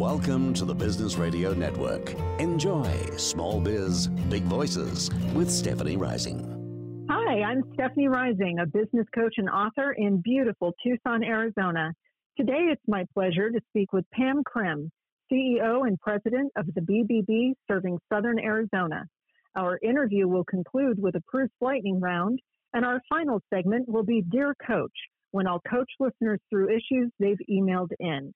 Welcome to the Business Radio Network. Enjoy Small Biz, Big Voices with Stephanie Rising. Hi, I'm Stephanie Rising, a business coach and author in beautiful Tucson, Arizona. Today it's my pleasure to speak with Pam Krim, CEO and President of the BBB serving Southern Arizona. Our interview will conclude with a Proof Lightning round, and our final segment will be Dear Coach, when I'll coach listeners through issues they've emailed in.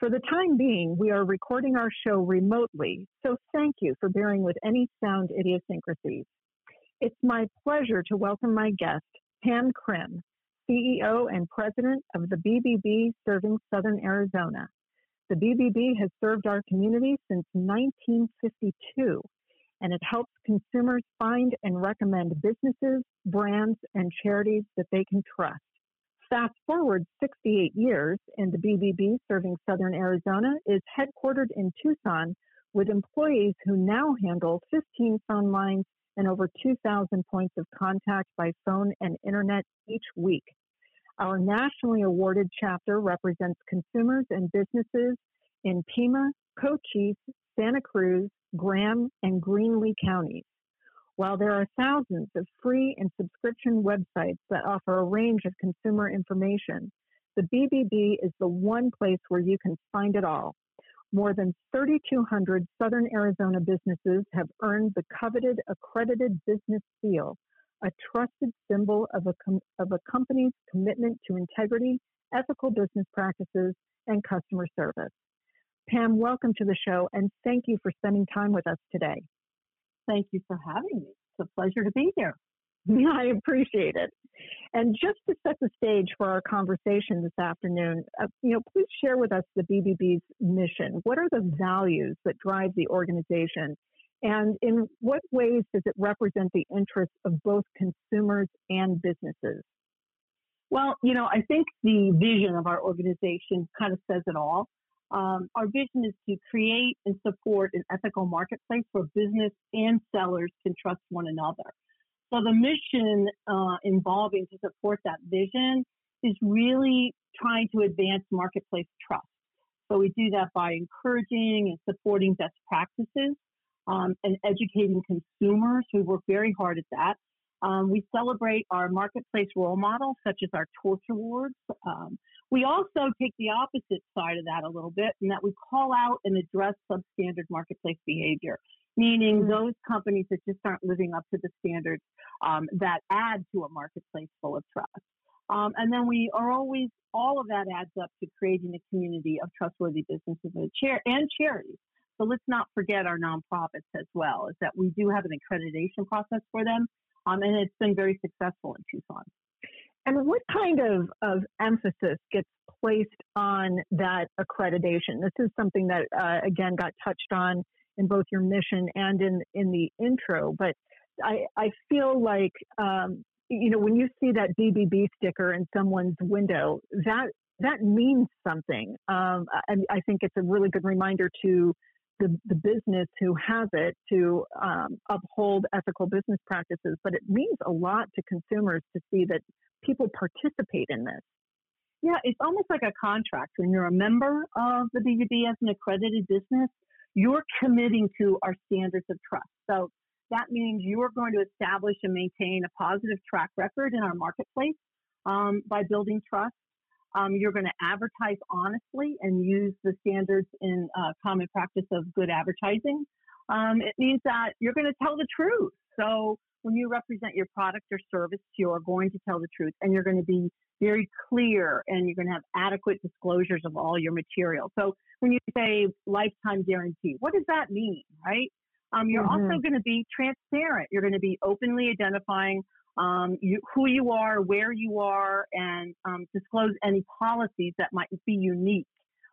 For the time being, we are recording our show remotely, so thank you for bearing with any sound idiosyncrasies. It's my pleasure to welcome my guest, Pam Krim, CEO and President of the BBB serving Southern Arizona. The BBB has served our community since 1952, and it helps consumers find and recommend businesses, brands, and charities that they can trust. Fast forward 68 years, and the BBB serving Southern Arizona is headquartered in Tucson with employees who now handle 15 phone lines and over 2,000 points of contact by phone and internet each week. Our nationally awarded chapter represents consumers and businesses in Pima, Cochise, Santa Cruz, Graham, and Greenlee counties. While there are thousands of free and subscription websites that offer a range of consumer information, the BBB is the one place where you can find it all. More than 3,200 Southern Arizona businesses have earned the coveted accredited business seal, a trusted symbol of a, com- of a company's commitment to integrity, ethical business practices, and customer service. Pam, welcome to the show and thank you for spending time with us today. Thank you for having me. It's a pleasure to be here. I appreciate it. And just to set the stage for our conversation this afternoon, uh, you know, please share with us the BBB's mission. What are the values that drive the organization? And in what ways does it represent the interests of both consumers and businesses? Well, you know, I think the vision of our organization kind of says it all. Um, our vision is to create and support an ethical marketplace where business and sellers can trust one another. So the mission uh, involving to support that vision is really trying to advance marketplace trust. So we do that by encouraging and supporting best practices um, and educating consumers. We work very hard at that. Um, we celebrate our marketplace role models, such as our Torch Awards. Um, we also take the opposite side of that a little bit, in that we call out and address substandard marketplace behavior, meaning mm-hmm. those companies that just aren't living up to the standards um, that add to a marketplace full of trust. Um, and then we are always, all of that adds up to creating a community of trustworthy businesses and, char- and charities. So let's not forget our nonprofits as well, is that we do have an accreditation process for them, um, and it's been very successful in Tucson. And what kind of, of emphasis gets placed on that accreditation? This is something that, uh, again, got touched on in both your mission and in, in the intro. But I, I feel like, um, you know, when you see that BBB sticker in someone's window, that that means something. Um, and I think it's a really good reminder to the, the business who has it to um, uphold ethical business practices, but it means a lot to consumers to see that people participate in this. Yeah, it's almost like a contract. When you're a member of the BBB as an accredited business, you're committing to our standards of trust. So that means you are going to establish and maintain a positive track record in our marketplace um, by building trust. Um, you're going to advertise honestly and use the standards in uh, common practice of good advertising. Um, it means that you're going to tell the truth. So when you represent your product or service, you're going to tell the truth and you're going to be very clear and you're going to have adequate disclosures of all your material. So when you say lifetime guarantee, what does that mean, right? Um, you're mm-hmm. also going to be transparent. You're going to be openly identifying um, you, who you are, where you are, and um, disclose any policies that might be unique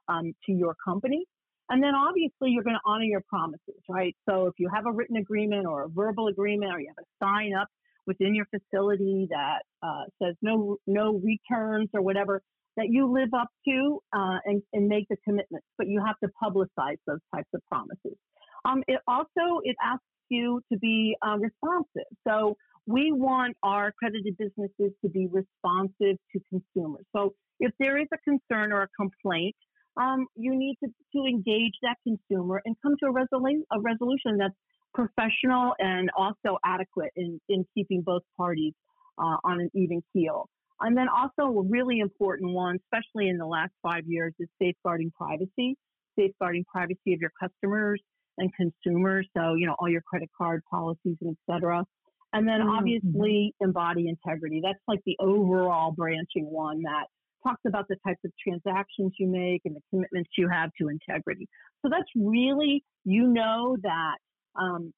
um, to your company. And then obviously you're going to honor your promises, right? So if you have a written agreement or a verbal agreement or you have a sign up within your facility that uh, says no no returns or whatever, that you live up to uh, and, and make the commitments, but you have to publicize those types of promises. Um, it also it asks you to be uh, responsive. So we want our accredited businesses to be responsive to consumers. So if there is a concern or a complaint, um, you need to, to engage that consumer and come to a, resolu- a resolution that's professional and also adequate in, in keeping both parties uh, on an even keel. And then also a really important one, especially in the last five years, is safeguarding privacy, safeguarding privacy of your customers and consumers. So, you know, all your credit card policies and et cetera. And then mm-hmm. obviously embody integrity. That's like the overall branching one that talks about the types of transactions you make and the commitments you have to integrity. So that's really, you know, that um,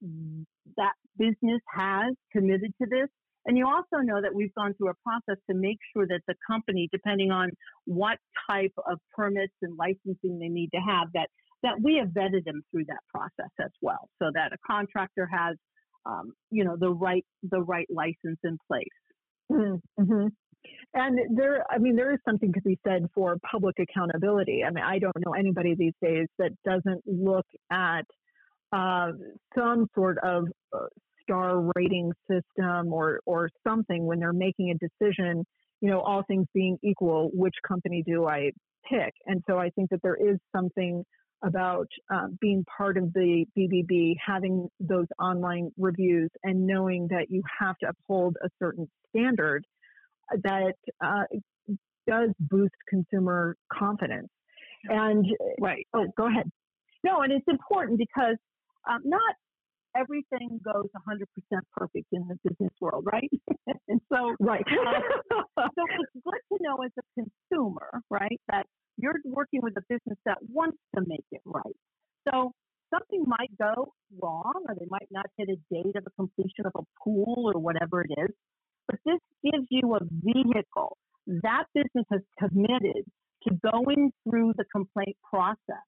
that business has committed to this. And you also know that we've gone through a process to make sure that the company, depending on what type of permits and licensing they need to have, that that we have vetted them through that process as well, so that a contractor has, um, you know, the right the right license in place. Mm-hmm. And there, I mean, there is something to be said for public accountability. I mean, I don't know anybody these days that doesn't look at uh, some sort of uh, star rating system or or something when they're making a decision. You know, all things being equal, which company do I pick? And so I think that there is something about uh, being part of the BBB, having those online reviews, and knowing that you have to uphold a certain standard that uh, does boost consumer confidence. And right. Oh, go ahead. No, and it's important because um, not everything goes 100% perfect in the business world, right? and so, right. uh, so it's good to know as a consumer, right, that you're working with a business that wants to make it right. So something might go wrong, or they might not hit a date of a completion of a pool or whatever it is. But this gives you a vehicle. That business has committed to going through the complaint process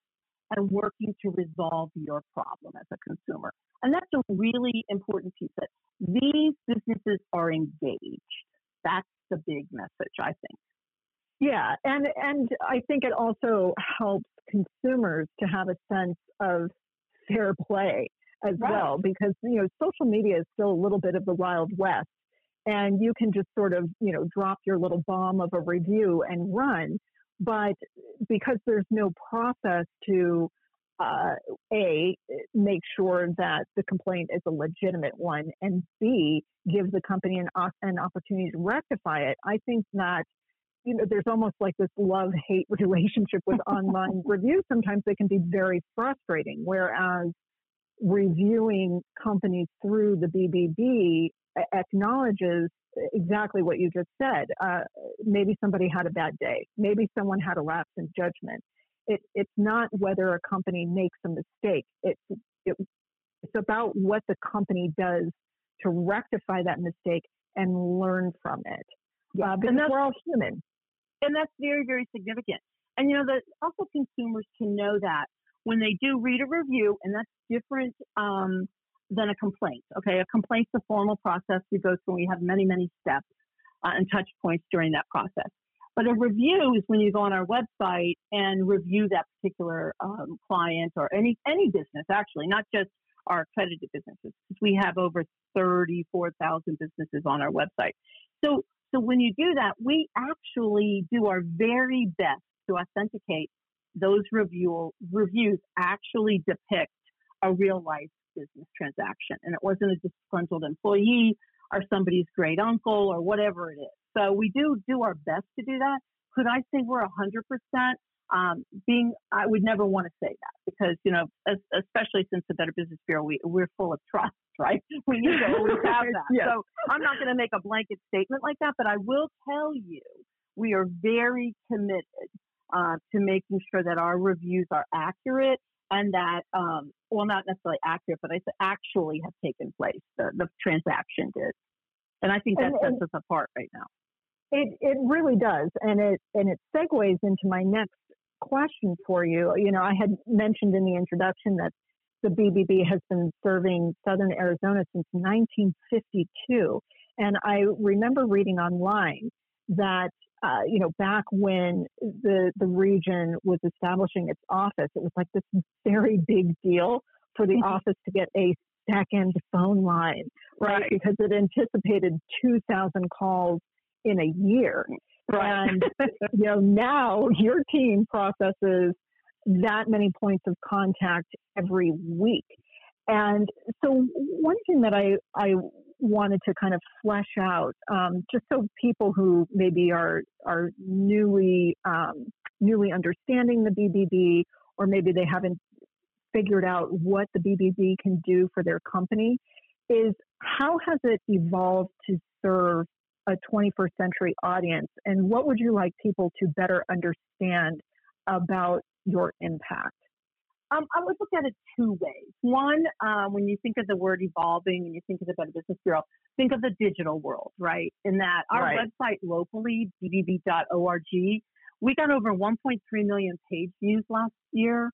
and working to resolve your problem as a consumer. And that's a really important piece that these businesses are engaged. That's the big message, I think. Yeah, and and I think it also helps consumers to have a sense of fair play as right. well because you know social media is still a little bit of the wild west and you can just sort of you know drop your little bomb of a review and run but because there's no process to uh, a make sure that the complaint is a legitimate one and b give the company an, an opportunity to rectify it i think that you know there's almost like this love hate relationship with online reviews sometimes they can be very frustrating whereas reviewing companies through the bbb acknowledges exactly what you just said. Uh, maybe somebody had a bad day. Maybe someone had a lapse in judgment. It, it's not whether a company makes a mistake. It's it, it's about what the company does to rectify that mistake and learn from it. Yeah, uh, because we're all human, and that's very very significant. And you know that also consumers can know that when they do read a review, and that's different. Um, than a complaint. Okay, a complaint's a formal process we go through. We have many, many steps uh, and touch points during that process. But a review is when you go on our website and review that particular um, client or any any business, actually, not just our accredited businesses, because we have over 34,000 businesses on our website. So, so when you do that, we actually do our very best to authenticate those review reviews actually depict a real life business transaction and it wasn't a disgruntled employee or somebody's great uncle or whatever it is. So we do do our best to do that. Could I say we're 100%? Um, being, I would never want to say that because, you know, as, especially since the Better Business Bureau, we, we're full of trust, right? We need to always have that. yes. So I'm not going to make a blanket statement like that, but I will tell you we are very committed uh, to making sure that our reviews are accurate and that, um, well, not necessarily accurate, but I actually have taken place. The, the transaction did, and I think that and, sets and us apart right now. It it really does, and it and it segues into my next question for you. You know, I had mentioned in the introduction that the BBB has been serving Southern Arizona since 1952, and I remember reading online that uh, you know, back when the the region was establishing its office, it was like this very big deal for the mm-hmm. office to get a second phone line, right? right? Because it anticipated 2,000 calls in a year. Right. And you know now your team processes that many points of contact every week. And so one thing that I, I wanted to kind of flesh out, um, just so people who maybe are are newly um, newly understanding the BBB, or maybe they haven't figured out what the BBB can do for their company, is how has it evolved to serve a 21st century audience, and what would you like people to better understand about your impact? Um, I would look at it two ways. One, um, when you think of the word evolving and you think of the Better Business Bureau, think of the digital world, right? In that our right. website locally, bbb.org, we got over 1.3 million page views last year.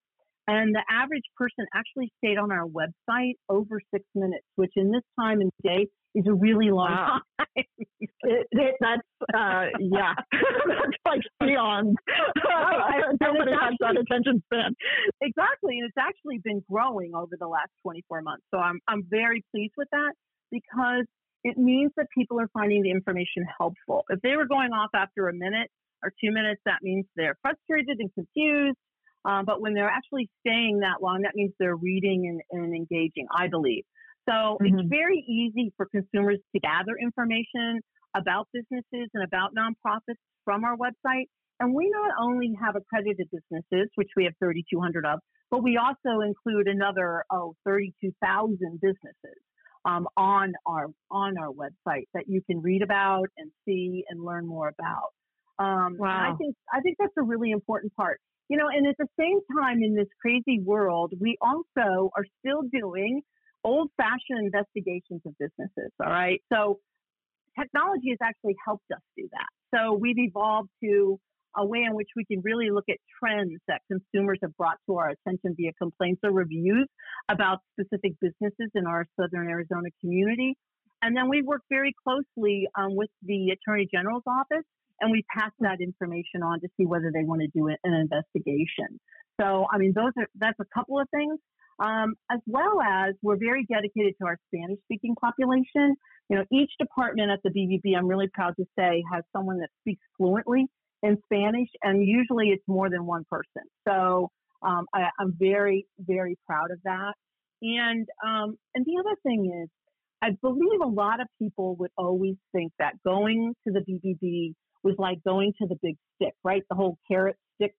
And the average person actually stayed on our website over six minutes, which in this time and day is a really long wow. time. it, it, that's uh, yeah, that's like beyond. Nobody has that attention span. Exactly, and it's actually been growing over the last 24 months. So I'm I'm very pleased with that because it means that people are finding the information helpful. If they were going off after a minute or two minutes, that means they're frustrated and confused. Um, but when they're actually staying that long, that means they're reading and, and engaging, I believe. So mm-hmm. it's very easy for consumers to gather information about businesses and about nonprofits from our website. And we not only have accredited businesses, which we have 3,200 of, but we also include another oh 32,000 businesses um, on our on our website that you can read about and see and learn more about. Um, wow. I think I think that's a really important part. You know, and at the same time, in this crazy world, we also are still doing old fashioned investigations of businesses. All right. So technology has actually helped us do that. So we've evolved to a way in which we can really look at trends that consumers have brought to our attention via complaints or reviews about specific businesses in our Southern Arizona community. And then we work very closely um, with the Attorney General's office and we pass that information on to see whether they want to do an investigation. So, I mean, those are that's a couple of things um, as well as we're very dedicated to our Spanish speaking population. You know, each department at the BBB, I'm really proud to say, has someone that speaks fluently in Spanish, and usually it's more than one person. So um, I, am very, very proud of that. And um, and the other thing is, I believe a lot of people would always think that going to the BBB was like going to the big stick, right? The whole carrot stick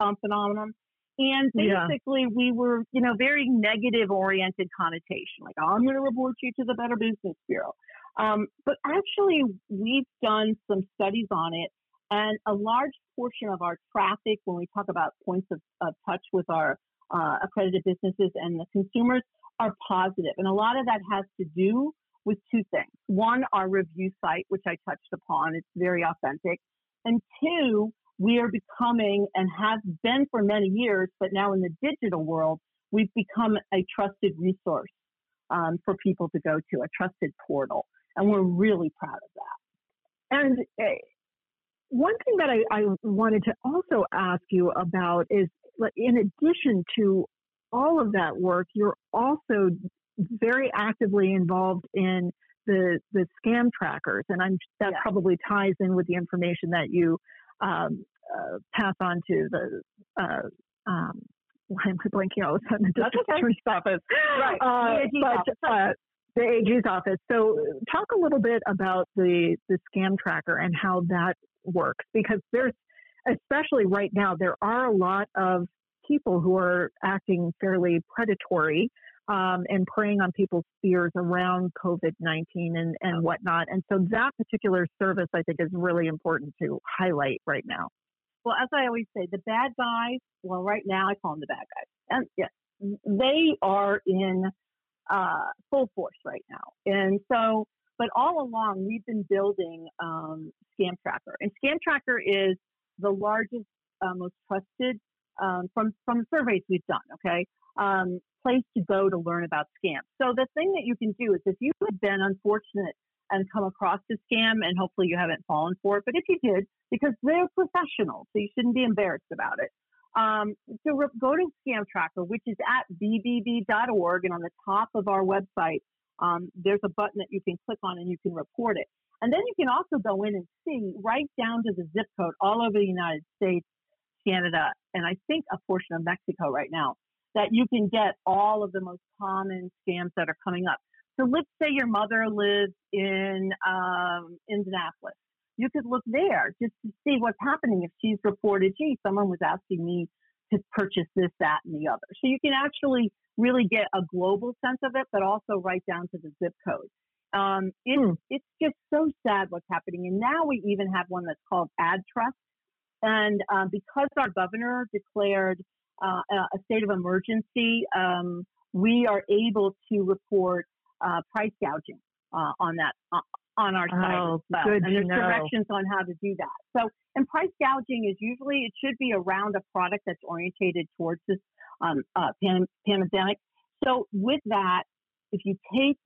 um, phenomenon. And basically, yeah. we were, you know, very negative oriented connotation, like, oh, I'm going to report you to the Better Business Bureau. Um, but actually, we've done some studies on it, and a large portion of our traffic, when we talk about points of, of touch with our uh, accredited businesses and the consumers, are positive. And a lot of that has to do with two things. One, our review site, which I touched upon, it's very authentic. And two, we are becoming and have been for many years, but now in the digital world, we've become a trusted resource um, for people to go to, a trusted portal. And we're really proud of that. And uh, one thing that I, I wanted to also ask you about is in addition to all of that work, you're also very actively involved in the the scam trackers, and I'm that yeah. probably ties in with the information that you um, uh, pass on to the uh, um, why am I blanking all of a sudden? The district attorney's office, right? Uh, the but uh, the AG's office. So, talk a little bit about the the scam tracker and how that works, because there's, especially right now, there are a lot of people who are acting fairly predatory um, and preying on people's fears around COVID 19 and, and whatnot. And so that particular service, I think, is really important to highlight right now. Well, as I always say, the bad guys, well, right now I call them the bad guys. And yes, they are in uh, full force right now. And so, but all along, we've been building um, Scam Tracker. And Scam Tracker is the largest, uh, most trusted um, from, from surveys we've done, okay? Um, place to go to learn about scams. So the thing that you can do is if you have been unfortunate and come across a scam and hopefully you haven't fallen for it, but if you did, because they're professionals, so you shouldn't be embarrassed about it. Um, so re- go to Scam Tracker, which is at bbb.org, and on the top of our website, um, there's a button that you can click on and you can report it. And then you can also go in and see right down to the zip code all over the United States, Canada, and I think a portion of Mexico right now that you can get all of the most common scams that are coming up. So let's say your mother lives in um, Indianapolis. You could look there just to see what's happening if she's reported, gee, someone was asking me to purchase this, that, and the other. So you can actually really get a global sense of it, but also right down to the zip code. Um, it, hmm. It's just so sad what's happening. And now we even have one that's called AdTrust. And um, because our governor declared uh, a state of emergency, um, we are able to report uh, price gouging uh, on that uh, on our site. Oh, well. good and there's know. directions on how to do that. So, and price gouging is usually it should be around a product that's orientated towards this um, uh, pan- pandemic. So, with that, if you take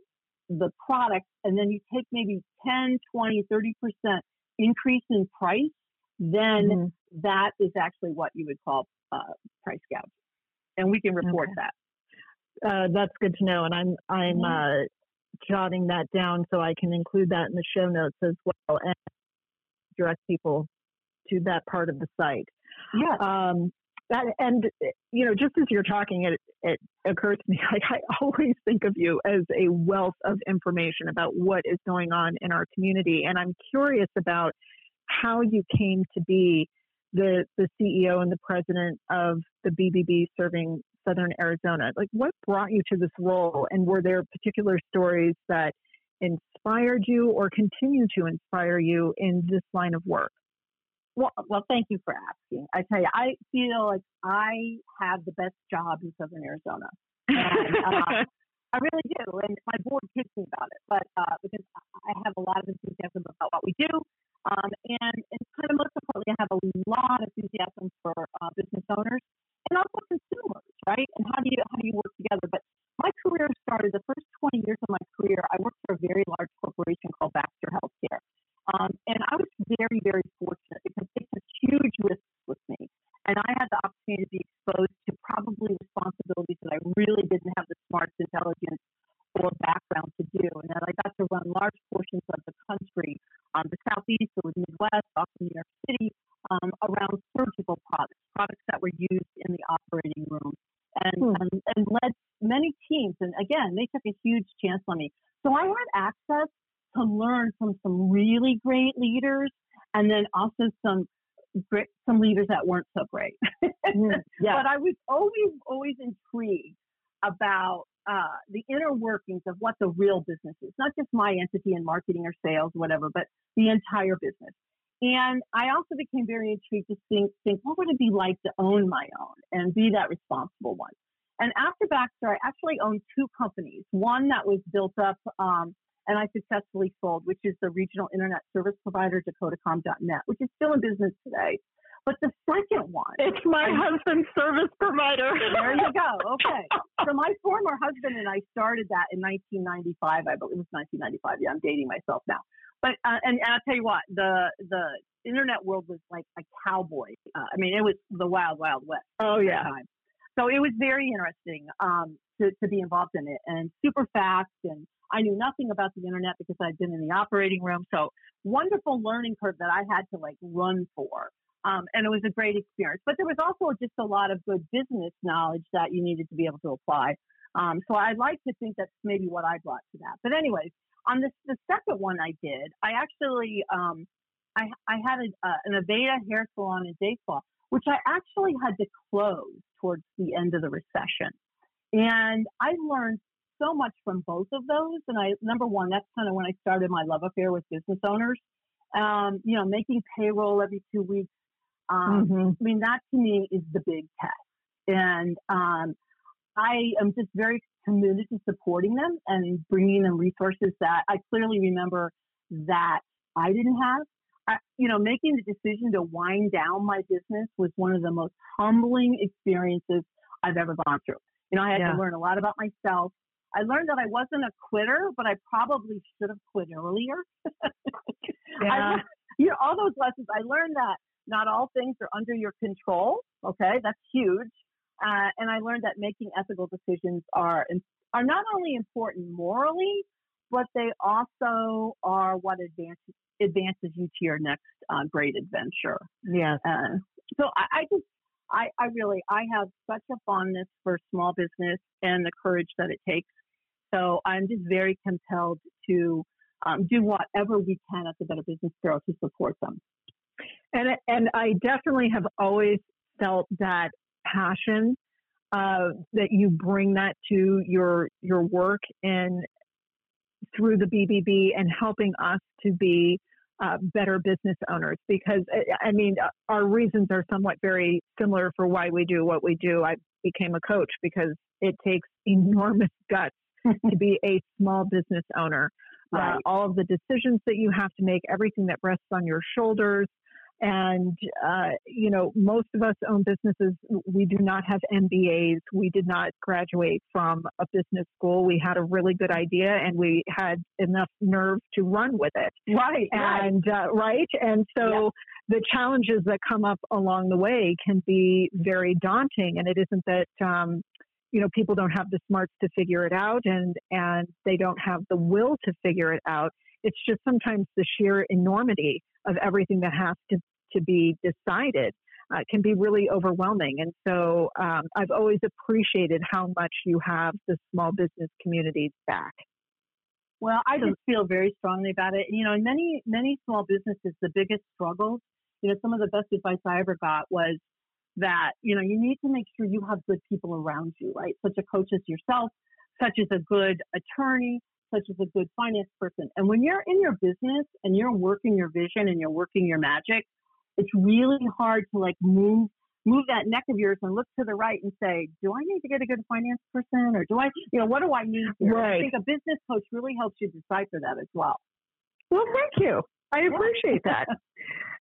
the product and then you take maybe 10, 20, 30 percent increase in price, then mm-hmm. that is actually what you would call uh, price gouging, and we can report okay. that. Uh, that's good to know, and I'm I'm mm-hmm. uh, jotting that down so I can include that in the show notes as well and direct people to that part of the site. Yeah. Um, that, and you know, just as you're talking, it it occurs to me like I always think of you as a wealth of information about what is going on in our community, and I'm curious about how you came to be the the CEO and the president of the BBB serving Southern Arizona. Like, what brought you to this role, and were there particular stories that inspired you or continue to inspire you in this line of work? Well, well, thank you for asking. I tell you, I feel like I have the best job in Southern Arizona. And, uh, I really do, and my board kids me about it, but uh, because I have a lot of enthusiasm about what we do, um, and, and kind of most importantly, I have a lot of enthusiasm for uh, business owners and also consumers, right? And how do you how do you work together? But my career started the first 20 years of my career. I worked for a very large corporation called Baxter Healthcare, um, and I was very very fortunate because they took huge risks with me, and I had the opportunity to be exposed responsibilities that I really didn't have the smarts, intelligence, or background to do. And then I got to run large portions of the country, um, the southeast, so the Midwest, also New York City, um, around surgical products, products that were used in the operating room, and, hmm. and, and led many teams. And again, they took a huge chance on me. So I had access to learn from some really great leaders, and then also some some leaders that weren't so great. mm, yeah. But I was always always intrigued about uh, the inner workings of what the real business is, not just my entity in marketing or sales, whatever, but the entire business. And I also became very intrigued to think, think what would it be like to own my own and be that responsible one. And after Baxter, I actually owned two companies. One that was built up um, and I successfully sold, which is the regional internet service provider, dakotacom.net, which is still in business today. But the second one. It's my husband's service provider. there you go. Okay. So my former husband and I started that in 1995. I believe it was 1995. Yeah, I'm dating myself now. But uh, and, and I'll tell you what, the the internet world was like a cowboy. Uh, I mean, it was the wild, wild west. Oh yeah. Time. So it was very interesting um, to to be involved in it, and super fast. And I knew nothing about the internet because I'd been in the operating room. So wonderful learning curve that I had to like run for. Um, and it was a great experience. But there was also just a lot of good business knowledge that you needed to be able to apply. Um, so I like to think that's maybe what I brought to that. But anyways, on this, the second one I did, I actually um, I, I had a, uh, an Aveda hair salon in day spa, which I actually had to close towards the end of the recession. And I learned so much from both of those. And I, number one, that's kind of when I started my love affair with business owners. Um, you know, making payroll every two weeks. Um, mm-hmm. I mean, that to me is the big test. And um, I am just very committed to supporting them and bringing them resources that I clearly remember that I didn't have. I, you know, making the decision to wind down my business was one of the most humbling experiences I've ever gone through. You know, I had yeah. to learn a lot about myself. I learned that I wasn't a quitter, but I probably should have quit earlier. yeah. I, you know, all those lessons. I learned that not all things are under your control. Okay, that's huge. Uh, and I learned that making ethical decisions are are not only important morally, but they also are what advances advances you to your next uh, great adventure. Yeah. Uh, so I, I just, I, I really, I have such a fondness for small business and the courage that it takes. So I'm just very compelled to um, do whatever we can at the Better Business Bureau to support them. And and I definitely have always felt that passion uh, that you bring that to your your work and through the BBB and helping us to be uh, better business owners because I mean our reasons are somewhat very similar for why we do what we do. I became a coach because it takes enormous guts to be a small business owner. Uh, right. Uh, all of the decisions that you have to make, everything that rests on your shoulders, and, uh, you know, most of us own businesses. We do not have MBAs. We did not graduate from a business school. We had a really good idea and we had enough nerve to run with it. Right. And, right. Uh, right. And so the challenges that come up along the way can be very daunting. And it isn't that, um, you know, people don't have the smarts to figure it out and, and they don't have the will to figure it out. It's just sometimes the sheer enormity of everything that has to, to be decided uh, can be really overwhelming. And so um, I've always appreciated how much you have the small business community's back. Well, I just feel very strongly about it. You know, in many, many small businesses, the biggest struggle, you know, some of the best advice I ever got was that, you know, you need to make sure you have good people around you, right? Such a coach as yourself, such as a good attorney, such as a good finance person. And when you're in your business and you're working your vision and you're working your magic, it's really hard to like move move that neck of yours and look to the right and say, do I need to get a good finance person or do I, you know, what do I need here? Right. I think a business coach really helps you decipher that as well. Well, thank you. I appreciate that.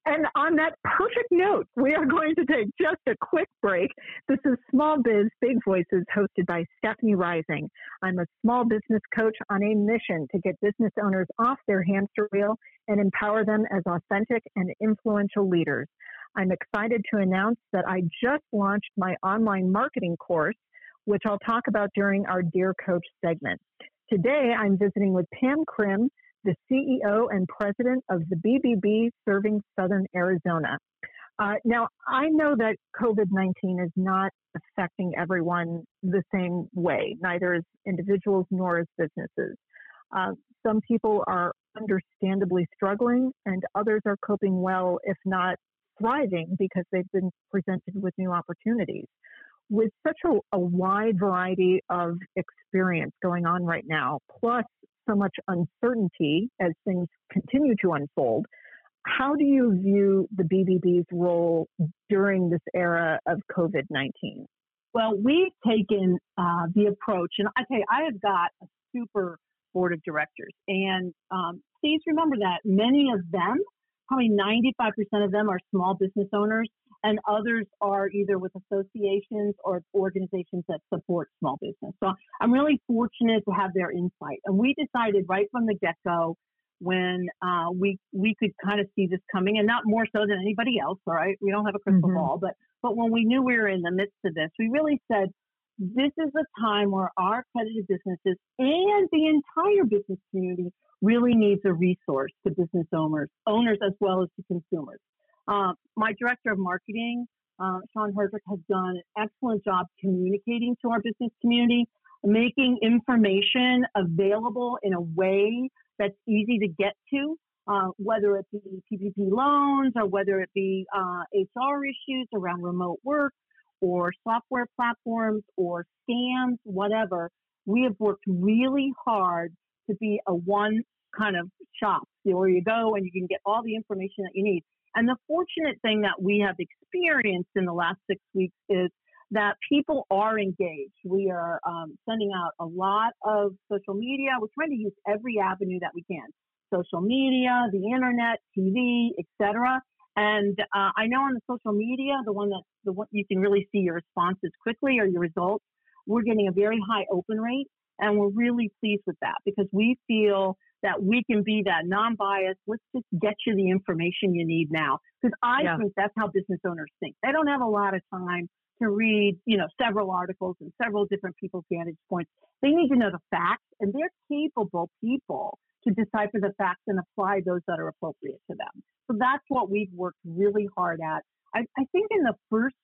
And on that perfect note, we are going to take just a quick break. This is Small Biz Big Voices hosted by Stephanie Rising. I'm a small business coach on a mission to get business owners off their hamster wheel and empower them as authentic and influential leaders. I'm excited to announce that I just launched my online marketing course, which I'll talk about during our Dear Coach segment. Today, I'm visiting with Pam Krim, the CEO and president of the BBB serving Southern Arizona. Uh, now, I know that COVID 19 is not affecting everyone the same way, neither as individuals nor as businesses. Uh, some people are understandably struggling, and others are coping well, if not thriving, because they've been presented with new opportunities. With such a, a wide variety of experience going on right now, plus so much uncertainty as things continue to unfold. How do you view the BBB's role during this era of COVID 19? Well, we've taken uh, the approach, and I tell you, I have got a super board of directors. And um, please remember that many of them, probably 95% of them, are small business owners and others are either with associations or organizations that support small business. So I'm really fortunate to have their insight. And we decided right from the get go when uh, we we could kind of see this coming, and not more so than anybody else. All right, we don't have a crystal mm-hmm. ball, but but when we knew we were in the midst of this, we really said this is a time where our accredited businesses and the entire business community really needs a resource to business owners, owners as well as to consumers. Uh, my director of marketing, uh, Sean Herdrick, has done an excellent job communicating to our business community, making information available in a way that's easy to get to, uh, whether it be PPP loans or whether it be HR uh, issues around remote work or software platforms or scams, whatever. We have worked really hard to be a one kind of shop where you go and you can get all the information that you need. And the fortunate thing that we have experienced in the last six weeks is that people are engaged. We are um, sending out a lot of social media. We're trying to use every avenue that we can: social media, the internet, TV, etc. And uh, I know on the social media, the one that the one you can really see your responses quickly or your results. We're getting a very high open rate, and we're really pleased with that because we feel that we can be that non-biased. Let's just get you the information you need now. Because I yeah. think that's how business owners think. They don't have a lot of time to read, you know, several articles and several different people's vantage points. They need to know the facts, and they're capable people to decipher the facts and apply those that are appropriate to them. So that's what we've worked really hard at. I, I think in the first,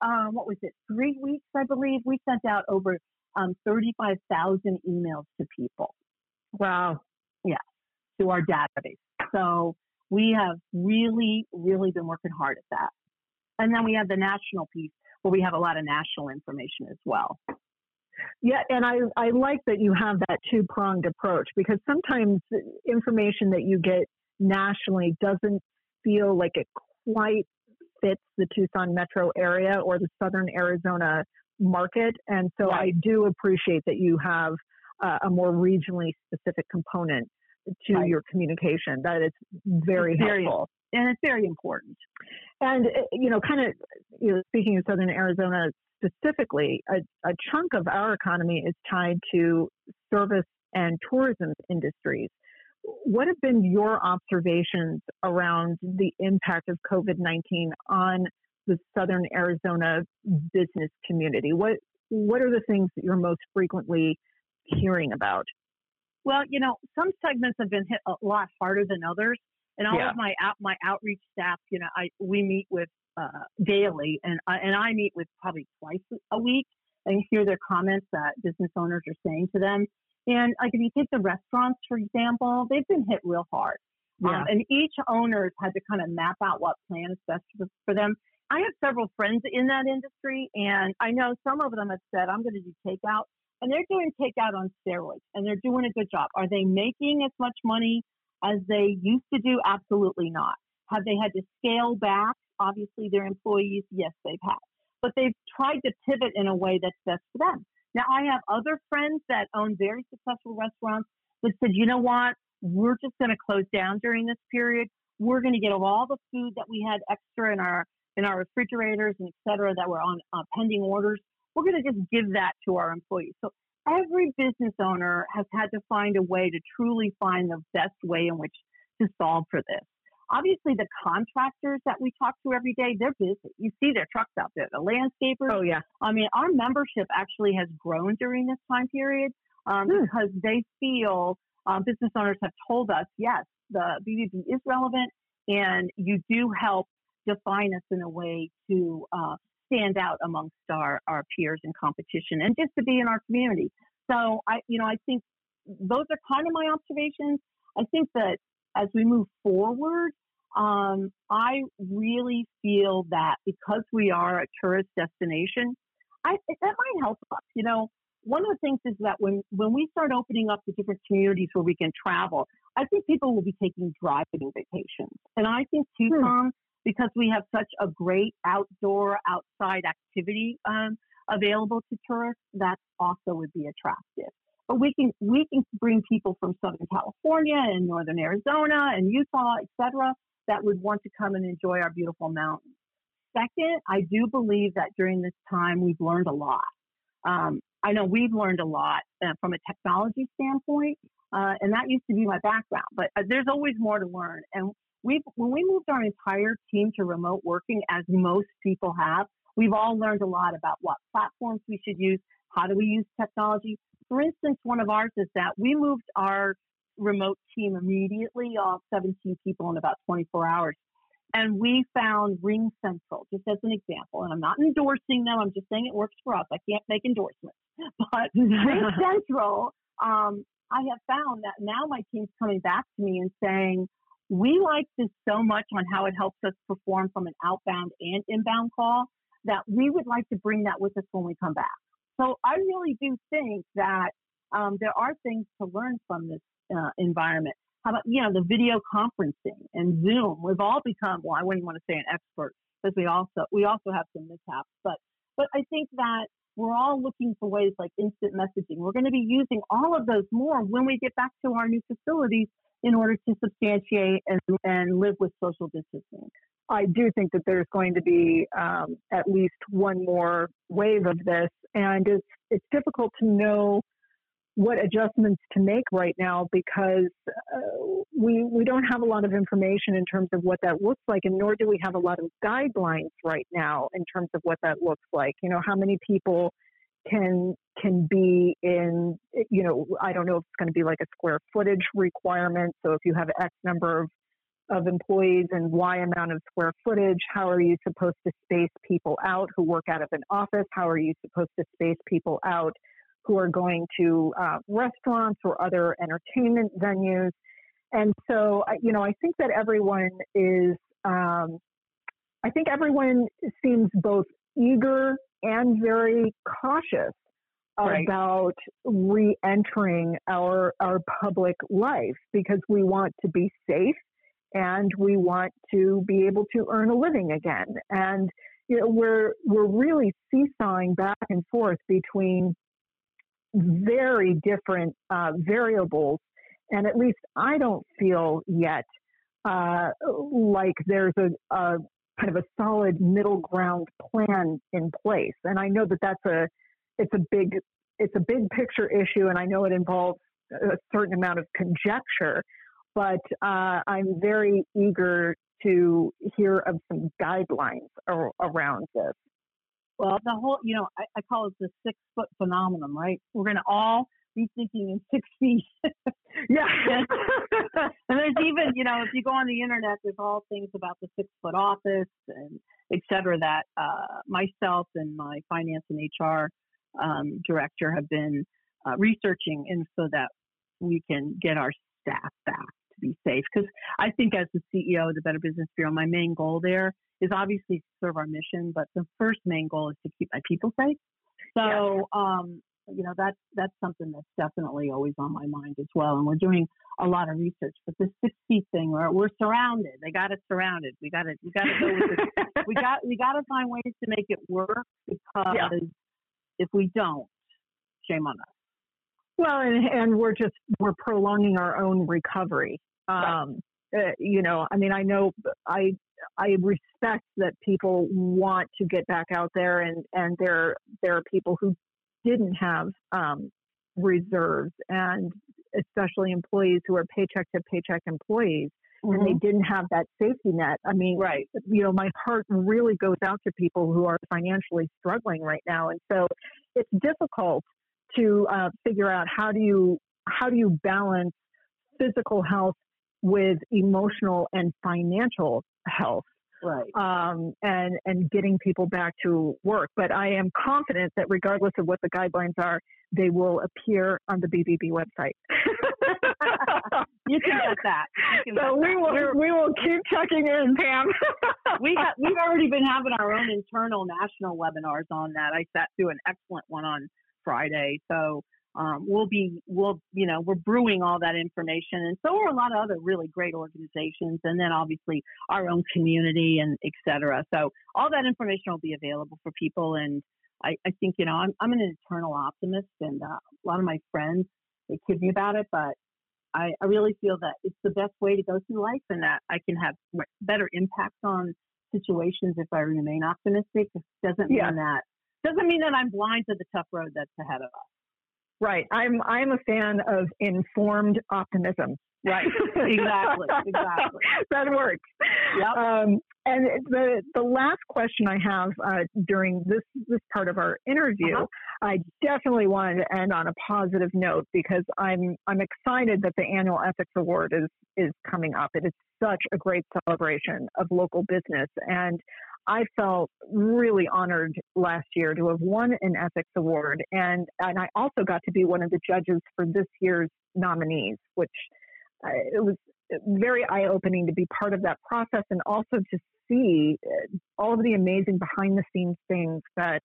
um, what was it, three weeks, I believe, we sent out over um, 35,000 emails to people. Wow. To our database. So we have really, really been working hard at that. And then we have the national piece where we have a lot of national information as well. Yeah, and I, I like that you have that two pronged approach because sometimes information that you get nationally doesn't feel like it quite fits the Tucson metro area or the southern Arizona market. And so right. I do appreciate that you have uh, a more regionally specific component to right. your communication. That is very it's helpful. Very, and it's very important. And, uh, you know, kind of, you know, speaking of southern Arizona specifically, a, a chunk of our economy is tied to service and tourism industries. What have been your observations around the impact of COVID 19 on the Southern Arizona business community? What what are the things that you're most frequently hearing about? Well, you know, some segments have been hit a lot harder than others, and all yeah. of my out my outreach staff, you know, I we meet with uh, daily, and I, and I meet with probably twice a week and hear their comments that business owners are saying to them. And like if you take the restaurants, for example, they've been hit real hard. Um, yeah. Um, and each owner has had to kind of map out what plan is best for, for them. I have several friends in that industry, and I know some of them have said, I'm going to do takeout. And they're doing takeout on steroids, and they're doing a good job. Are they making as much money as they used to do? Absolutely not. Have they had to scale back? Obviously, their employees, yes, they've had. But they've tried to pivot in a way that's best for them. Now, I have other friends that own very successful restaurants that said, you know what? We're just going to close down during this period. We're going to get all the food that we had extra in our in our refrigerators and et cetera that were on uh, pending orders. We're going to just give that to our employees. So every business owner has had to find a way to truly find the best way in which to solve for this. Obviously, the contractors that we talk to every day, they're busy. You see their trucks out there, the landscapers. Oh, yeah. I mean, our membership actually has grown during this time period um, hmm. because they feel um, business owners have told us, yes, the BBB is relevant and you do help define us in a way to uh, stand out amongst our, our peers in competition and just to be in our community. So I, you know, I think those are kind of my observations. I think that as we move forward, um, I really feel that because we are a tourist destination, I, that might help us. You know, one of the things is that when, when we start opening up the different communities where we can travel, I think people will be taking driving vacations. And I think hmm. Tucson because we have such a great outdoor, outside activity um, available to tourists, that also would be attractive. But we can we can bring people from Southern California and Northern Arizona and Utah, etc., that would want to come and enjoy our beautiful mountains. Second, I do believe that during this time we've learned a lot. Um, I know we've learned a lot uh, from a technology standpoint, uh, and that used to be my background. But uh, there's always more to learn, and we when we moved our entire team to remote working, as most people have, we've all learned a lot about what platforms we should use, how do we use technology. For instance, one of ours is that we moved our remote team immediately, all 17 people in about 24 hours. And we found Ring Central, just as an example. And I'm not endorsing them, I'm just saying it works for us. I can't make endorsements. But Ring Central, um, I have found that now my team's coming back to me and saying, we like this so much on how it helps us perform from an outbound and inbound call that we would like to bring that with us when we come back. So I really do think that um, there are things to learn from this uh, environment. How about you know the video conferencing and Zoom? We've all become well. I wouldn't want to say an expert because we also we also have some mishaps, but but I think that we're all looking for ways like instant messaging. We're going to be using all of those more when we get back to our new facilities in order to substantiate and, and live with social distancing. I do think that there's going to be um, at least one more wave of this, and it's it's difficult to know what adjustments to make right now because uh, we we don't have a lot of information in terms of what that looks like, and nor do we have a lot of guidelines right now in terms of what that looks like. You know, how many people can can be in you know I don't know if it's going to be like a square footage requirement. So if you have X number of of employees and Y amount of square footage, how are you supposed to space people out who work out of an office? How are you supposed to space people out who are going to uh, restaurants or other entertainment venues? And so, you know, I think that everyone is, um, I think everyone seems both eager and very cautious right. about re-entering our our public life because we want to be safe and we want to be able to earn a living again and you know we're we're really seesawing back and forth between very different uh, variables and at least I don't feel yet uh, like there's a, a kind of a solid middle ground plan in place. And I know that that's a it's a big it's a big picture issue, and I know it involves a certain amount of conjecture. But uh, I'm very eager to hear of some guidelines ar- around this. Well, the whole, you know, I, I call it the six foot phenomenon, right? We're going to all be thinking in six feet. yeah. and there's even, you know, if you go on the internet, there's all things about the six foot office and et cetera that uh, myself and my finance and HR um, director have been uh, researching and so that we can get our staff back to be safe. Because I think as the CEO of the Better Business Bureau, my main goal there is obviously to serve our mission, but the first main goal is to keep my people safe. So, yeah. um, you know, that's that's something that's definitely always on my mind as well. And we're doing a lot of research. But the 60 thing, we're, we're surrounded. They got us surrounded. We got to we got to go with this. we got we got to find ways to make it work because yeah. if we don't, shame on us. Well, and, and we're just we're prolonging our own recovery. Um, uh, you know, I mean, I know I I respect that people want to get back out there, and and there there are people who didn't have um, reserves, and especially employees who are paycheck to paycheck employees, mm-hmm. and they mm-hmm. didn't have that safety net. I mean, right? You know, my heart really goes out to people who are financially struggling right now, and so it's difficult to uh, figure out how do you how do you balance physical health with emotional and financial health right. um, and and getting people back to work but i am confident that regardless of what the guidelines are they will appear on the bbb website. You can get that. Can so we will We're, we will keep checking in pam. We have, we've already been having our own internal national webinars on that. I sat through an excellent one on friday so um, we'll be we'll you know we're brewing all that information and so are a lot of other really great organizations and then obviously our own community and et cetera. So all that information will be available for people and i, I think you know I'm, I'm an eternal optimist and uh, a lot of my friends they kid me about it but I, I really feel that it's the best way to go through life and that i can have better impact on situations if i remain optimistic. It doesn't mean yeah. that doesn't mean that i'm blind to the tough road that's ahead of us Right. I'm I'm a fan of informed optimism. Right. exactly. Exactly. that works. Yep. Um, and the the last question I have uh, during this this part of our interview, uh-huh. I definitely wanted to end on a positive note because I'm I'm excited that the annual Ethics Award is is coming up. It is such a great celebration of local business, and I felt really honored last year to have won an ethics award, and and I also got to be one of the judges for this year's nominees, which uh, it was very eye opening to be part of that process, and also to see uh, all of the amazing behind the scenes things that.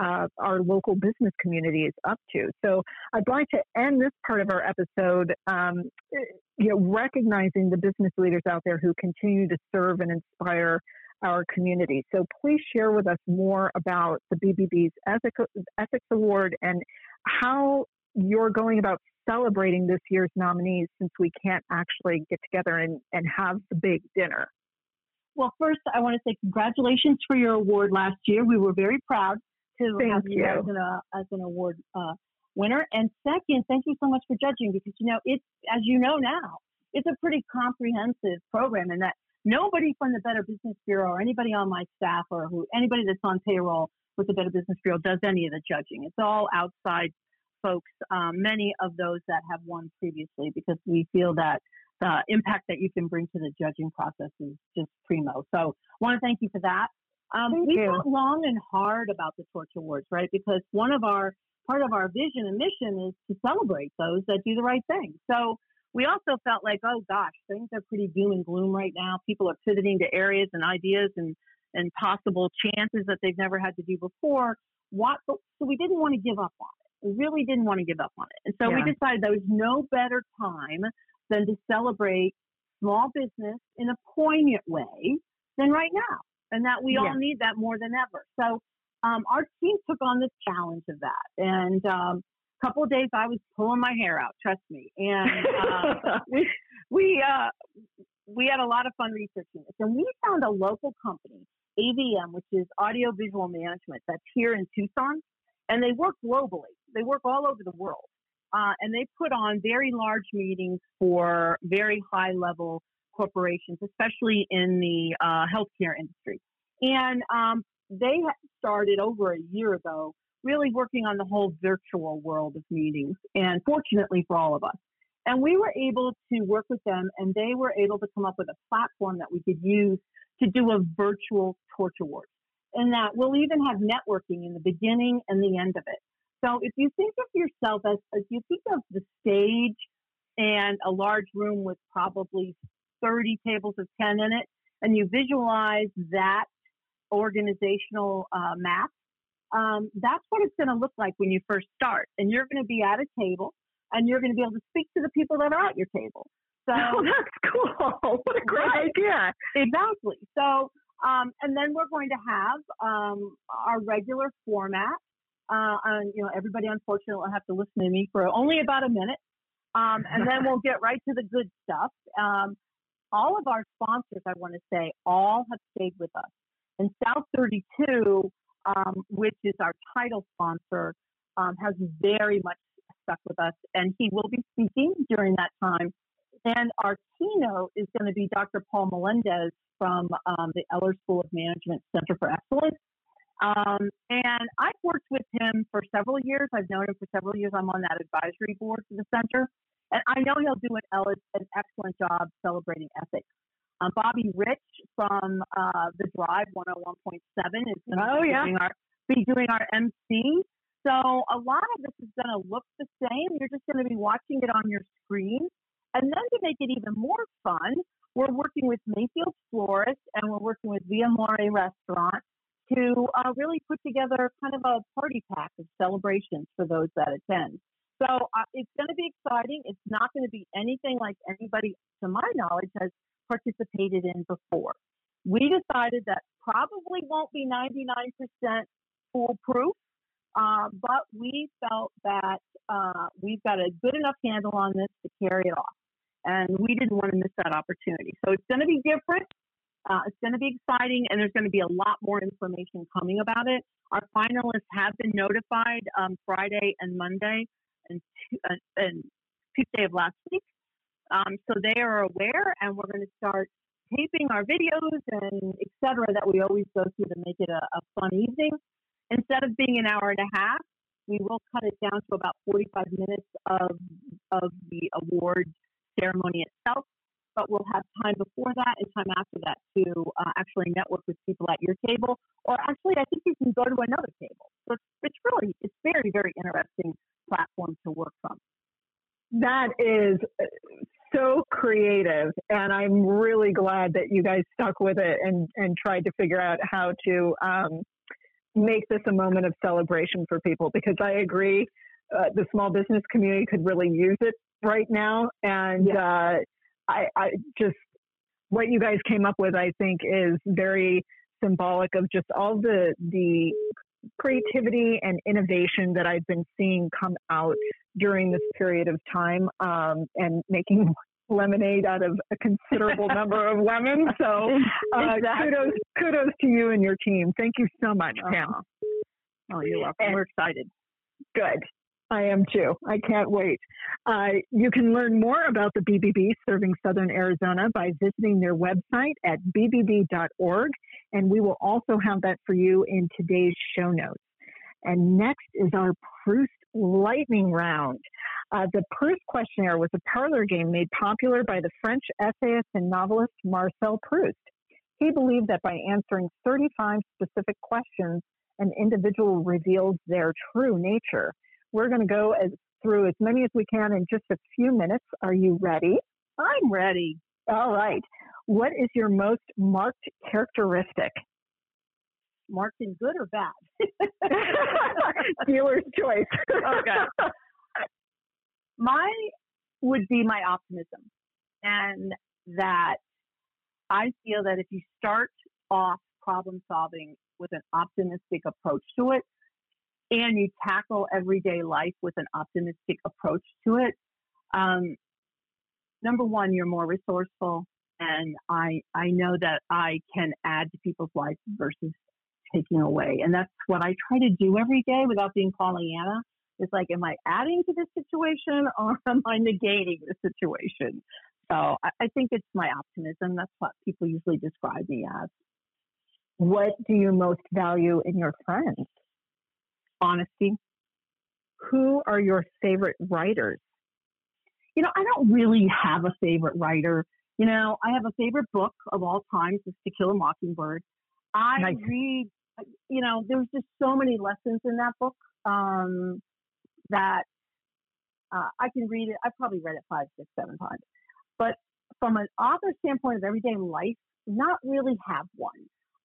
Uh, our local business community is up to. So I'd like to end this part of our episode, um, you know, recognizing the business leaders out there who continue to serve and inspire our community. So please share with us more about the BBB's Ethics Award and how you're going about celebrating this year's nominees since we can't actually get together and, and have the big dinner. Well, first, I want to say congratulations for your award last year. We were very proud to Thank have you, you, as, an, uh, as an award uh, winner. And second, thank you so much for judging because, you know, it's, as you know now, it's a pretty comprehensive program and that nobody from the Better Business Bureau or anybody on my staff or who anybody that's on payroll with the Better Business Bureau does any of the judging. It's all outside folks, um, many of those that have won previously, because we feel that the impact that you can bring to the judging process is just primo. So I want to thank you for that. Um, we thought long and hard about the Torch Awards, right? Because one of our part of our vision and mission is to celebrate those that do the right thing. So we also felt like, oh gosh, things are pretty doom and gloom right now. People are pivoting to areas and ideas and and possible chances that they've never had to do before. What? So we didn't want to give up on it. We really didn't want to give up on it. And so yeah. we decided there was no better time than to celebrate small business in a poignant way than right now. And that we yeah. all need that more than ever. So um, our team took on this challenge of that. And um, couple of days I was pulling my hair out, trust me. And uh, we, we, uh, we had a lot of fun researching this. And we found a local company, AVM, which is Audio Visual Management, that's here in Tucson. And they work globally, they work all over the world. Uh, and they put on very large meetings for very high level corporations, especially in the uh, healthcare industry. And um, they started over a year ago really working on the whole virtual world of meetings. And fortunately for all of us, and we were able to work with them, and they were able to come up with a platform that we could use to do a virtual torch award. And that we'll even have networking in the beginning and the end of it. So if you think of yourself as, if you think of the stage and a large room with probably 30 tables of 10 in it, and you visualize that organizational uh, map, um, that's what it's going to look like when you first start. And you're going to be at a table and you're going to be able to speak to the people that are at your table. So oh, that's cool. What a great right. idea. Exactly. So, um, and then we're going to have um, our regular format. Uh, and, you know, everybody unfortunately will have to listen to me for only about a minute. Um, and then we'll get right to the good stuff. Um, all of our sponsors, I want to say, all have stayed with us. And South 32, um, which is our title sponsor, um, has very much stuck with us, and he will be speaking during that time. And our keynote is going to be Dr. Paul Melendez from um, the Eller School of Management Center for Excellence. Um, and I've worked with him for several years. I've known him for several years. I'm on that advisory board for the center. And I know he'll do an, an excellent job celebrating ethics. Um, Bobby Rich from uh, the Drive 101.7 is going to oh, be, yeah. doing our, be doing our MC. So a lot of this is going to look the same. You're just going to be watching it on your screen. And then to make it even more fun, we're working with Mayfield Florist and we're working with Via More Restaurant to uh, really put together kind of a party pack of celebrations for those that attend. So uh, it's going to be exciting. It's not going to be anything like anybody, to my knowledge, has participated in before. We decided that probably won't be 99% foolproof, uh, but we felt that uh, we've got a good enough handle on this to carry it off. And we didn't want to miss that opportunity. So it's going to be different. Uh, it's going to be exciting, and there's going to be a lot more information coming about it. Our finalists have been notified um, Friday and Monday and, uh, and Tuesday of last week. Um, so they are aware, and we're going to start taping our videos and et cetera that we always go through to make it a, a fun evening. Instead of being an hour and a half, we will cut it down to about 45 minutes of, of the award ceremony itself. But we'll have time before that and time after that to uh, actually network with people at your table. Or actually, I think you can go to another table. So it's, it's really, it's very, very interesting platform to work from. That is so creative, and I'm really glad that you guys stuck with it and, and tried to figure out how to um, make this a moment of celebration for people because I agree uh, the small business community could really use it right now. And yeah. uh, I, I just, what you guys came up with, I think, is very symbolic of just all the the creativity and innovation that I've been seeing come out during this period of time um, and making lemonade out of a considerable number of lemons. So uh, exactly. kudos, kudos to you and your team. Thank you so much, Pam. Oh, you're welcome. And, We're excited. Good. I am too. I can't wait. Uh, you can learn more about the BBB serving Southern Arizona by visiting their website at bbb.org, and we will also have that for you in today's show notes. And next is our Proust lightning round. Uh, the Proust questionnaire was a parlor game made popular by the French essayist and novelist Marcel Proust. He believed that by answering 35 specific questions, an individual reveals their true nature. We're going to go as, through as many as we can in just a few minutes. Are you ready? I'm ready. All right. What is your most marked characteristic? Marked in good or bad? Dealer's choice. okay. My would be my optimism, and that I feel that if you start off problem solving with an optimistic approach to it, and you tackle everyday life with an optimistic approach to it, um, number one, you're more resourceful, and I I know that I can add to people's lives versus taking away, and that's what I try to do every day without being Pollyanna. It's like, am I adding to this situation or am I negating the situation? So I, I think it's my optimism. That's what people usually describe me as. What do you most value in your friends? Honesty. Who are your favorite writers? You know, I don't really have a favorite writer. You know, I have a favorite book of all times, is To Kill a Mockingbird. I nice. read, you know, there's just so many lessons in that book um, that uh, I can read it. I've probably read it five, six, seven times. But from an author standpoint of everyday life, not really have one.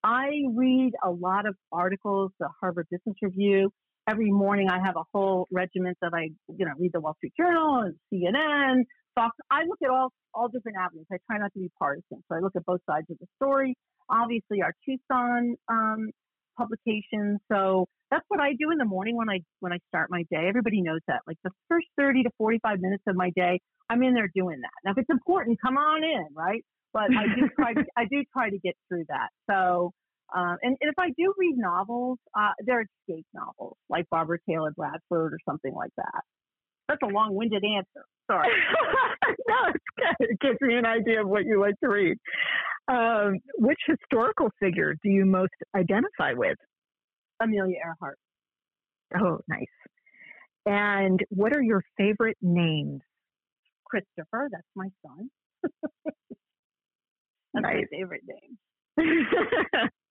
I read a lot of articles, the Harvard Business Review. Every morning I have a whole regiment that I, you know, read the Wall Street Journal and CNN, Fox. I look at all, all different avenues. I try not to be partisan. So I look at both sides of the story. Obviously our Tucson um, publication. So that's what I do in the morning when I when I start my day. Everybody knows that. Like the first 30 to 45 minutes of my day, I'm in there doing that. Now if it's important, come on in, right? but I do try. I do try to get through that. So, um, and, and, if I do read novels, uh, they're escape novels, like Barbara Taylor Bradford or something like that. That's a long-winded answer. Sorry. no, it's good. It gives me an idea of what you like to read. Um, which historical figure do you most identify with? Amelia Earhart. Oh, nice. And what are your favorite names? Christopher, that's my son. That's nice. my favorite name.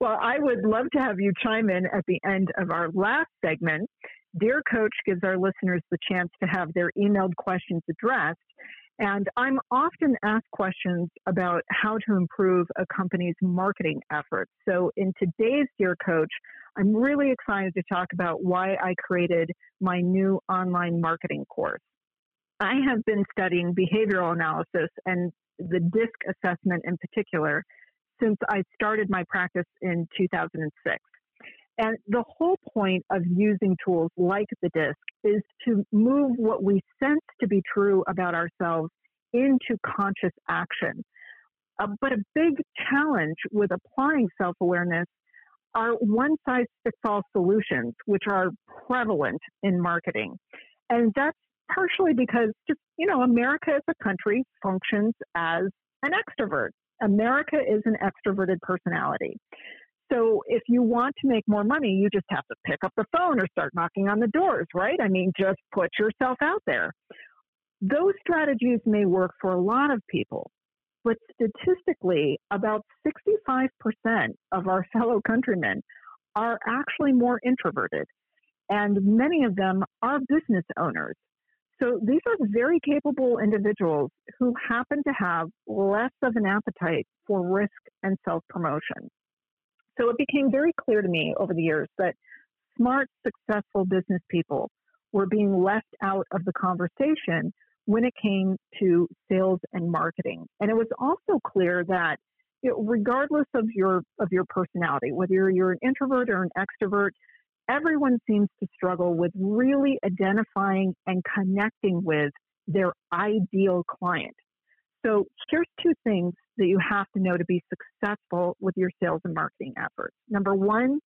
well, I would love to have you chime in at the end of our last segment. Dear Coach gives our listeners the chance to have their emailed questions addressed. And I'm often asked questions about how to improve a company's marketing efforts. So, in today's Dear Coach, I'm really excited to talk about why I created my new online marketing course. I have been studying behavioral analysis and the DISC assessment in particular since I started my practice in 2006. And the whole point of using tools like the DISC is to move what we sense to be true about ourselves into conscious action. Uh, but a big challenge with applying self awareness are one size fits all solutions, which are prevalent in marketing. And that's partially because just, you know, America as a country functions as an extrovert. America is an extroverted personality. So if you want to make more money, you just have to pick up the phone or start knocking on the doors, right? I mean, just put yourself out there. Those strategies may work for a lot of people, but statistically, about 65% of our fellow countrymen are actually more introverted, and many of them are business owners. So these are very capable individuals who happen to have less of an appetite for risk and self promotion. So it became very clear to me over the years that smart, successful business people were being left out of the conversation when it came to sales and marketing. And it was also clear that regardless of your of your personality, whether you're an introvert or an extrovert, everyone seems to struggle with really identifying and connecting with their ideal client. So here's two things that you have to know to be successful with your sales and marketing efforts. Number one,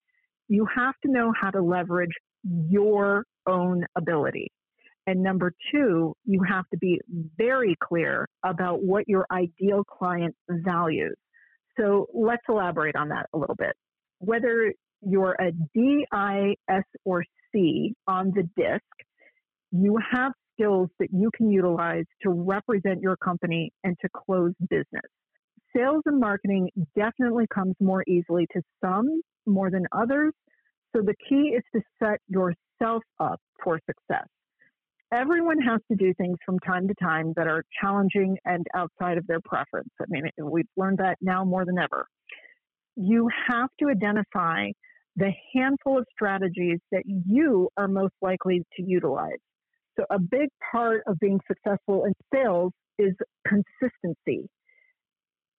you have to know how to leverage your own ability. And number two, you have to be very clear about what your ideal client values. So let's elaborate on that a little bit. Whether you're a uh, D, I, S, or C on the disc, you have skills that you can utilize to represent your company and to close business. Sales and marketing definitely comes more easily to some more than others. So the key is to set yourself up for success. Everyone has to do things from time to time that are challenging and outside of their preference. I mean, we've learned that now more than ever. You have to identify the handful of strategies that you are most likely to utilize. So, a big part of being successful in sales is consistency.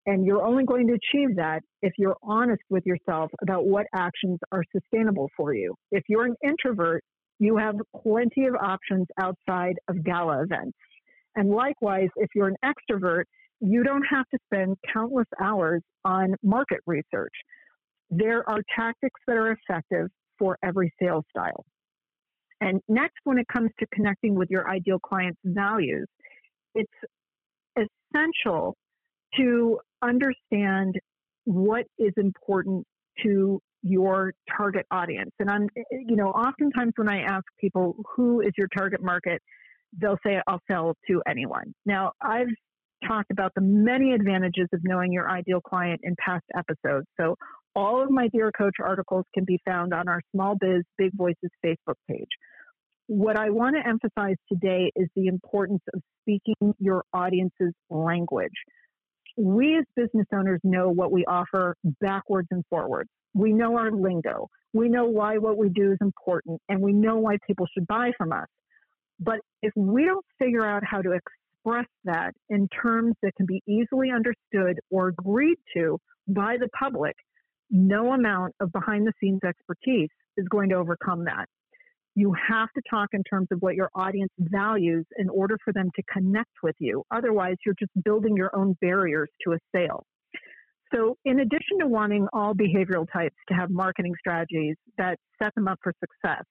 And you're only going to achieve that if you're honest with yourself about what actions are sustainable for you. If you're an introvert, you have plenty of options outside of gala events. And likewise, if you're an extrovert, you don't have to spend countless hours on market research. There are tactics that are effective for every sales style. And next, when it comes to connecting with your ideal client's values, it's essential to understand what is important to your target audience. And I'm, you know, oftentimes when I ask people who is your target market, they'll say, I'll sell to anyone. Now, I've talked about the many advantages of knowing your ideal client in past episodes. So all of my Dear Coach articles can be found on our Small Biz Big Voices Facebook page. What I want to emphasize today is the importance of speaking your audience's language. We as business owners know what we offer backwards and forwards. We know our lingo. We know why what we do is important, and we know why people should buy from us. But if we don't figure out how to express that in terms that can be easily understood or agreed to by the public, no amount of behind the scenes expertise is going to overcome that. You have to talk in terms of what your audience values in order for them to connect with you. Otherwise, you're just building your own barriers to a sale. So, in addition to wanting all behavioral types to have marketing strategies that set them up for success,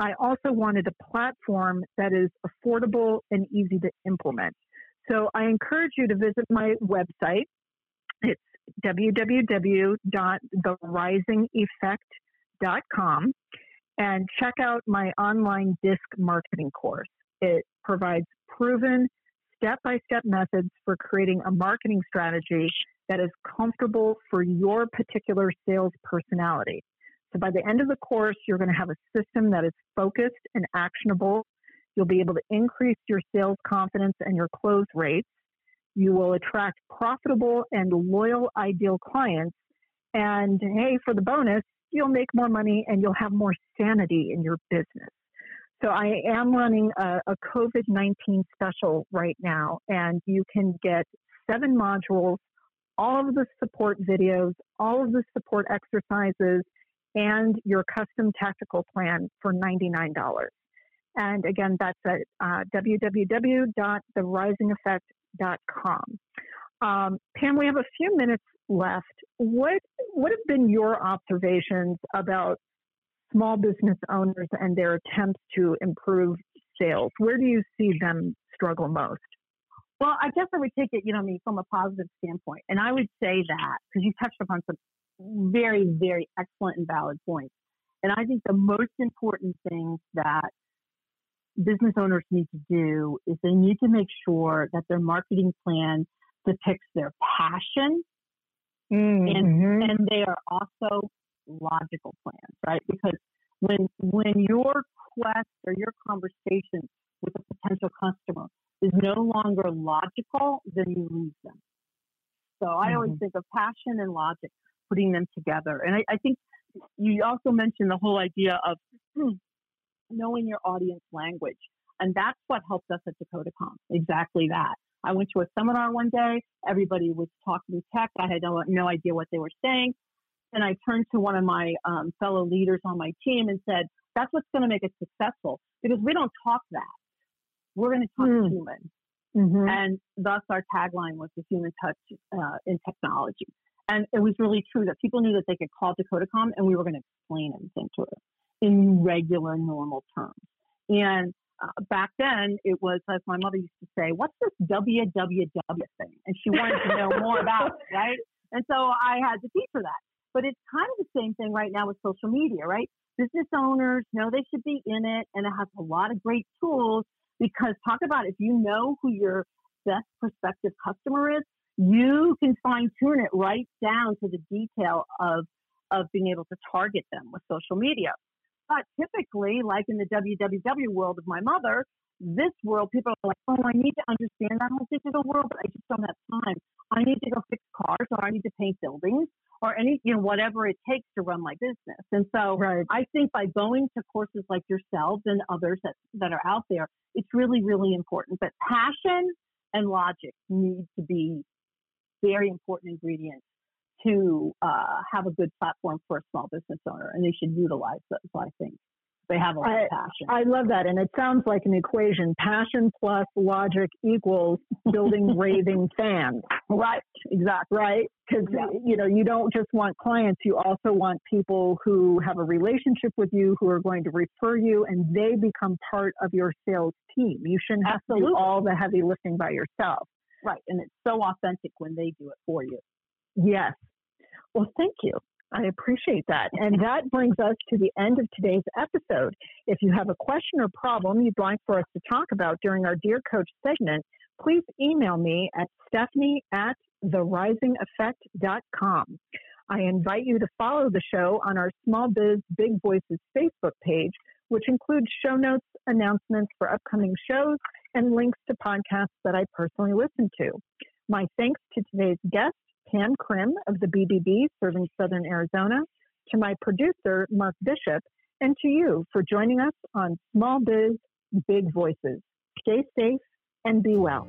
I also wanted a platform that is affordable and easy to implement. So, I encourage you to visit my website. It's www.therisingeffect.com and check out my online disc marketing course. It provides proven step by step methods for creating a marketing strategy that is comfortable for your particular sales personality. So by the end of the course, you're going to have a system that is focused and actionable. You'll be able to increase your sales confidence and your close rates. You will attract profitable and loyal ideal clients. And hey, for the bonus, you'll make more money and you'll have more sanity in your business. So I am running a, a COVID 19 special right now, and you can get seven modules, all of the support videos, all of the support exercises, and your custom tactical plan for $99. And again, that's at uh, www.therisingeffect.com. Um, Pam, we have a few minutes left. What what have been your observations about small business owners and their attempts to improve sales? Where do you see them struggle most? Well, I guess I would take it, you know, mean, from a positive standpoint, and I would say that because you touched upon some very, very excellent and valid points. And I think the most important thing that business owners need to do is they need to make sure that their marketing plan depicts their passion mm-hmm. and and they are also logical plans, right? Because when when your quest or your conversation with a potential customer is no longer logical, then you lose them. So I mm-hmm. always think of passion and logic, putting them together. And I, I think you also mentioned the whole idea of knowing your audience language. And that's what helped us at DakotaCom. Exactly that. I went to a seminar one day. Everybody was talking tech. I had no, no idea what they were saying. And I turned to one of my um, fellow leaders on my team and said, that's what's going to make us successful because we don't talk that. We're going to talk mm. human. Mm-hmm. And thus our tagline was the human touch uh, in technology. And it was really true that people knew that they could call Dakotacom and we were going to explain everything to her in regular, normal terms. And uh, back then, it was as my mother used to say, What's this WWW thing? And she wanted to know more about it, right? And so I had to teach her that. But it's kind of the same thing right now with social media, right? Business owners know they should be in it, and it has a lot of great tools because talk about if you know who your best prospective customer is, you can fine tune it right down to the detail of of being able to target them with social media. But typically, like in the WWW world of my mother, this world, people are like, oh, I need to understand that whole digital world, but I just don't have time. I need to go fix cars or I need to paint buildings or any, you know, whatever it takes to run my business. And so right. I think by going to courses like yourselves and others that, that are out there, it's really, really important. But passion and logic need to be very important ingredients to uh, have a good platform for a small business owner, and they should utilize those. I think they have a lot I, of passion. I love that, and it sounds like an equation: passion plus logic equals building raving fans. Right, exactly. Right, because yeah. you know you don't just want clients; you also want people who have a relationship with you, who are going to refer you, and they become part of your sales team. You shouldn't have Absolutely. to do all the heavy lifting by yourself. Right, and it's so authentic when they do it for you. Yes. Well, thank you. I appreciate that. And that brings us to the end of today's episode. If you have a question or problem you'd like for us to talk about during our Dear Coach segment, please email me at stephanie at therisingeffect.com. I invite you to follow the show on our Small Biz Big Voices Facebook page, which includes show notes, announcements for upcoming shows, and links to podcasts that I personally listen to. My thanks to today's guest, Pam Krim of the BBB serving Southern Arizona, to my producer, Mark Bishop, and to you for joining us on Small Biz Big Voices. Stay safe and be well.